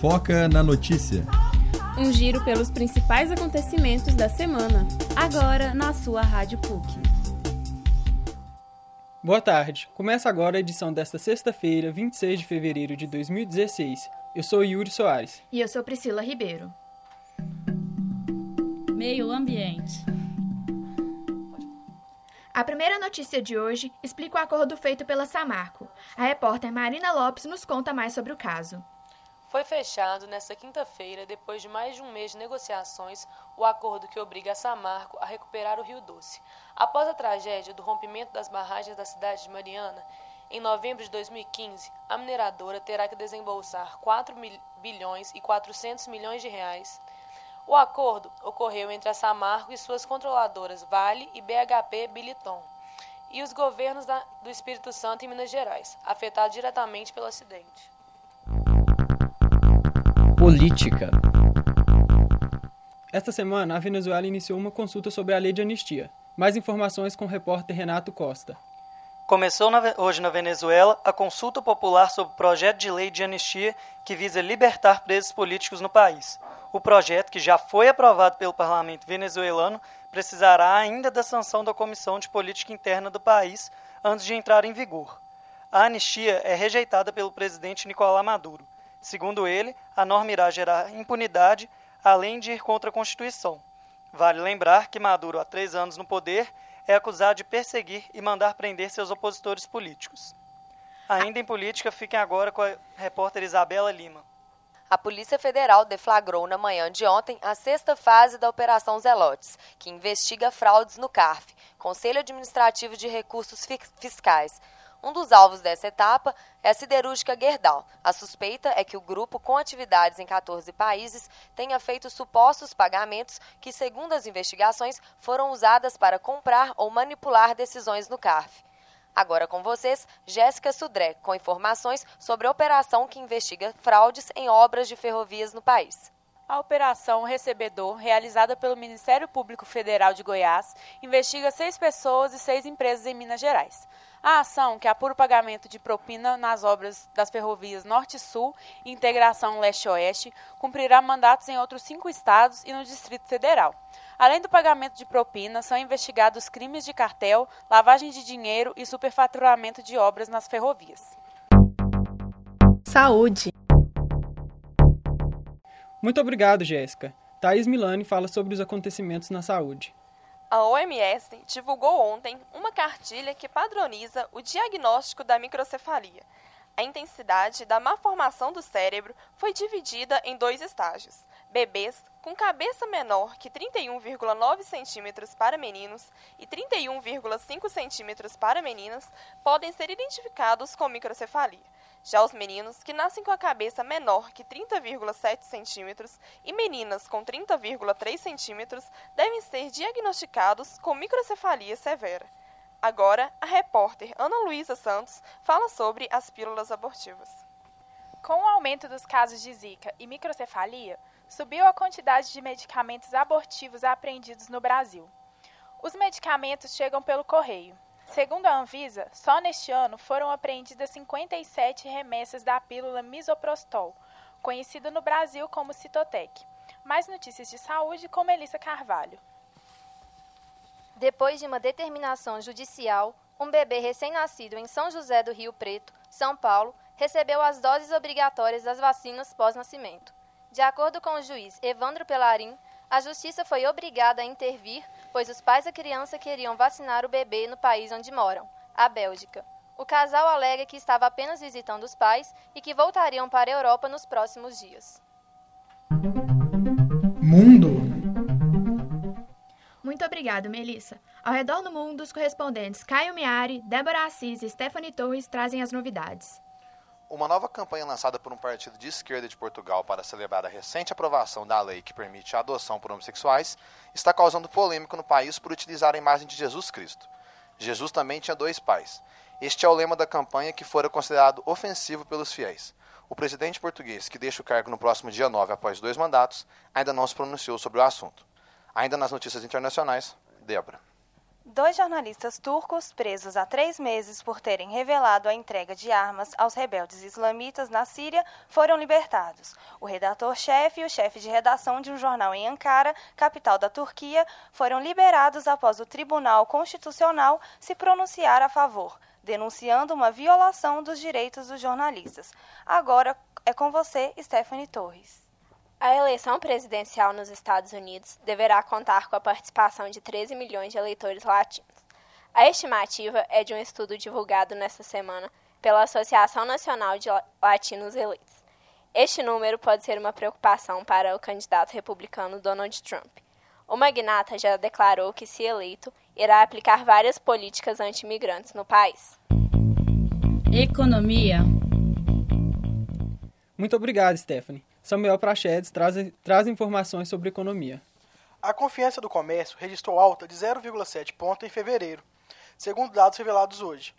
Foca na Notícia. Um giro pelos principais acontecimentos da semana. Agora na sua Rádio PUC. Boa tarde. Começa agora a edição desta sexta-feira, 26 de fevereiro de 2016. Eu sou Yuri Soares. E eu sou Priscila Ribeiro. Meio Ambiente. A primeira notícia de hoje explica o acordo feito pela Samarco. A repórter Marina Lopes nos conta mais sobre o caso. Foi fechado nesta quinta-feira, depois de mais de um mês de negociações, o acordo que obriga a Samarco a recuperar o Rio Doce. Após a tragédia do rompimento das barragens da cidade de Mariana, em novembro de 2015, a mineradora terá que desembolsar 4 bilhões e 400 milhões de reais o acordo ocorreu entre a Samarco e suas controladoras Vale e BHP Biliton e os governos da, do Espírito Santo e Minas Gerais, afetados diretamente pelo acidente. Política. Esta semana, a Venezuela iniciou uma consulta sobre a lei de anistia. Mais informações com o repórter Renato Costa. Começou na, hoje na Venezuela a consulta popular sobre o projeto de lei de anistia que visa libertar presos políticos no país. O projeto, que já foi aprovado pelo parlamento venezuelano, precisará ainda da sanção da Comissão de Política Interna do país antes de entrar em vigor. A anistia é rejeitada pelo presidente Nicolás Maduro. Segundo ele, a norma irá gerar impunidade, além de ir contra a Constituição. Vale lembrar que Maduro, há três anos no poder, é acusado de perseguir e mandar prender seus opositores políticos. Ainda em política, fiquem agora com a repórter Isabela Lima. A Polícia Federal deflagrou na manhã de ontem a sexta fase da Operação Zelotes, que investiga fraudes no CARF, Conselho Administrativo de Recursos Fiscais. Um dos alvos dessa etapa é a siderúrgica Gerdau. A suspeita é que o grupo, com atividades em 14 países, tenha feito supostos pagamentos que, segundo as investigações, foram usadas para comprar ou manipular decisões no CARF. Agora com vocês, Jéssica Sudré, com informações sobre a operação que investiga fraudes em obras de ferrovias no país. A operação Recebedor, realizada pelo Ministério Público Federal de Goiás, investiga seis pessoas e seis empresas em Minas Gerais. A ação, que apura o pagamento de propina nas obras das ferrovias Norte-Sul e Integração Leste-Oeste, cumprirá mandatos em outros cinco estados e no Distrito Federal. Além do pagamento de propina, são investigados crimes de cartel, lavagem de dinheiro e superfaturamento de obras nas ferrovias. Saúde. Muito obrigado, Jéssica. Thaís Milani fala sobre os acontecimentos na saúde. A OMS divulgou ontem uma cartilha que padroniza o diagnóstico da microcefalia. A intensidade da malformação do cérebro foi dividida em dois estágios: bebês com cabeça menor que 31,9 centímetros para meninos e 31,5 centímetros para meninas podem ser identificados com microcefalia. Já os meninos que nascem com a cabeça menor que 30,7 centímetros e meninas com 30,3 centímetros devem ser diagnosticados com microcefalia severa. Agora, a repórter Ana Luísa Santos fala sobre as pílulas abortivas. Com o aumento dos casos de Zika e microcefalia, subiu a quantidade de medicamentos abortivos apreendidos no Brasil. Os medicamentos chegam pelo correio, Segundo a Anvisa, só neste ano foram apreendidas 57 remessas da pílula misoprostol, conhecida no Brasil como Citotec. Mais notícias de saúde com Melissa Carvalho. Depois de uma determinação judicial, um bebê recém-nascido em São José do Rio Preto, São Paulo, recebeu as doses obrigatórias das vacinas pós-nascimento. De acordo com o juiz Evandro Pelarim, a justiça foi obrigada a intervir, pois os pais da criança queriam vacinar o bebê no país onde moram, a Bélgica. O casal alega que estava apenas visitando os pais e que voltariam para a Europa nos próximos dias. Muito obrigado, Melissa. Ao redor do mundo, os correspondentes Caio Miari, Débora Assis e Stephanie Torres trazem as novidades. Uma nova campanha lançada por um partido de esquerda de Portugal para celebrar a recente aprovação da lei que permite a adoção por homossexuais está causando polêmica no país por utilizar a imagem de Jesus Cristo. Jesus também tinha dois pais. Este é o lema da campanha que fora considerado ofensivo pelos fiéis. O presidente português, que deixa o cargo no próximo dia 9 após dois mandatos, ainda não se pronunciou sobre o assunto. Ainda nas notícias internacionais, Débora. Dois jornalistas turcos, presos há três meses por terem revelado a entrega de armas aos rebeldes islamitas na Síria, foram libertados. O redator-chefe e o chefe de redação de um jornal em Ankara, capital da Turquia, foram liberados após o Tribunal Constitucional se pronunciar a favor, denunciando uma violação dos direitos dos jornalistas. Agora é com você, Stephanie Torres. A eleição presidencial nos Estados Unidos deverá contar com a participação de 13 milhões de eleitores latinos. A estimativa é de um estudo divulgado nesta semana pela Associação Nacional de Latinos Eleitos. Este número pode ser uma preocupação para o candidato republicano Donald Trump. O magnata já declarou que, se eleito, irá aplicar várias políticas anti-imigrantes no país. Economia. Muito obrigado, Stephanie. Samuel Prachedes traz, traz informações sobre economia. A confiança do comércio registrou alta de 0,7 ponto em fevereiro, segundo dados revelados hoje.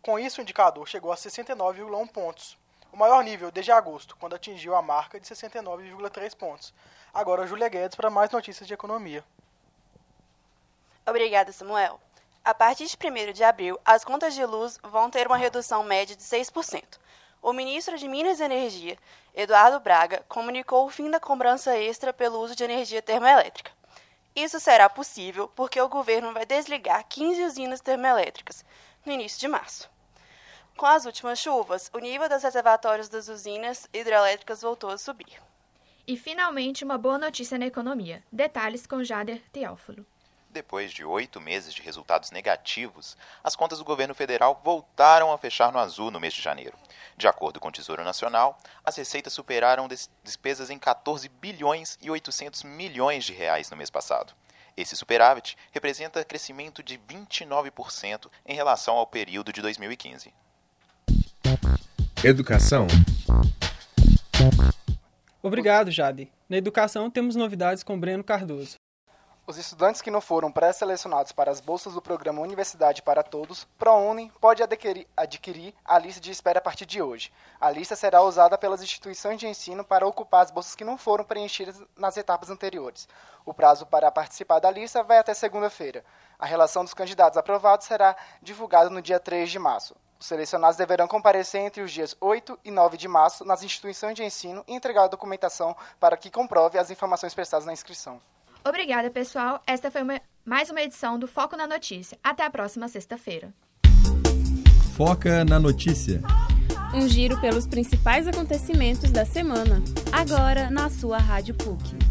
Com isso, o indicador chegou a 69,1 pontos, o maior nível desde agosto, quando atingiu a marca de 69,3 pontos. Agora, Júlia Guedes para mais notícias de economia. Obrigada, Samuel. A partir de 1 de abril, as contas de luz vão ter uma redução média de 6%. O ministro de Minas e Energia, Eduardo Braga, comunicou o fim da cobrança extra pelo uso de energia termoelétrica. Isso será possível porque o governo vai desligar 15 usinas termoelétricas no início de março. Com as últimas chuvas, o nível dos reservatórios das usinas hidrelétricas voltou a subir. E finalmente uma boa notícia na economia. Detalhes com Jader Teófilo. Depois de oito meses de resultados negativos, as contas do governo federal voltaram a fechar no azul no mês de janeiro. De acordo com o Tesouro Nacional, as receitas superaram despesas em 14 bilhões e 800 milhões de reais no mês passado. Esse superávit representa crescimento de 29% em relação ao período de 2015. Educação. Obrigado, Jade. Na educação temos novidades com Breno Cardoso. Os estudantes que não foram pré-selecionados para as bolsas do programa Universidade para Todos, ProUni, pode adquirir, adquirir a lista de espera a partir de hoje. A lista será usada pelas instituições de ensino para ocupar as bolsas que não foram preenchidas nas etapas anteriores. O prazo para participar da lista vai até segunda-feira. A relação dos candidatos aprovados será divulgada no dia 3 de março. Os selecionados deverão comparecer entre os dias 8 e 9 de março nas instituições de ensino e entregar a documentação para que comprove as informações prestadas na inscrição. Obrigada, pessoal. Esta foi uma, mais uma edição do Foco na Notícia. Até a próxima sexta-feira. Foca na Notícia. Um giro pelos principais acontecimentos da semana. Agora na sua Rádio PUC.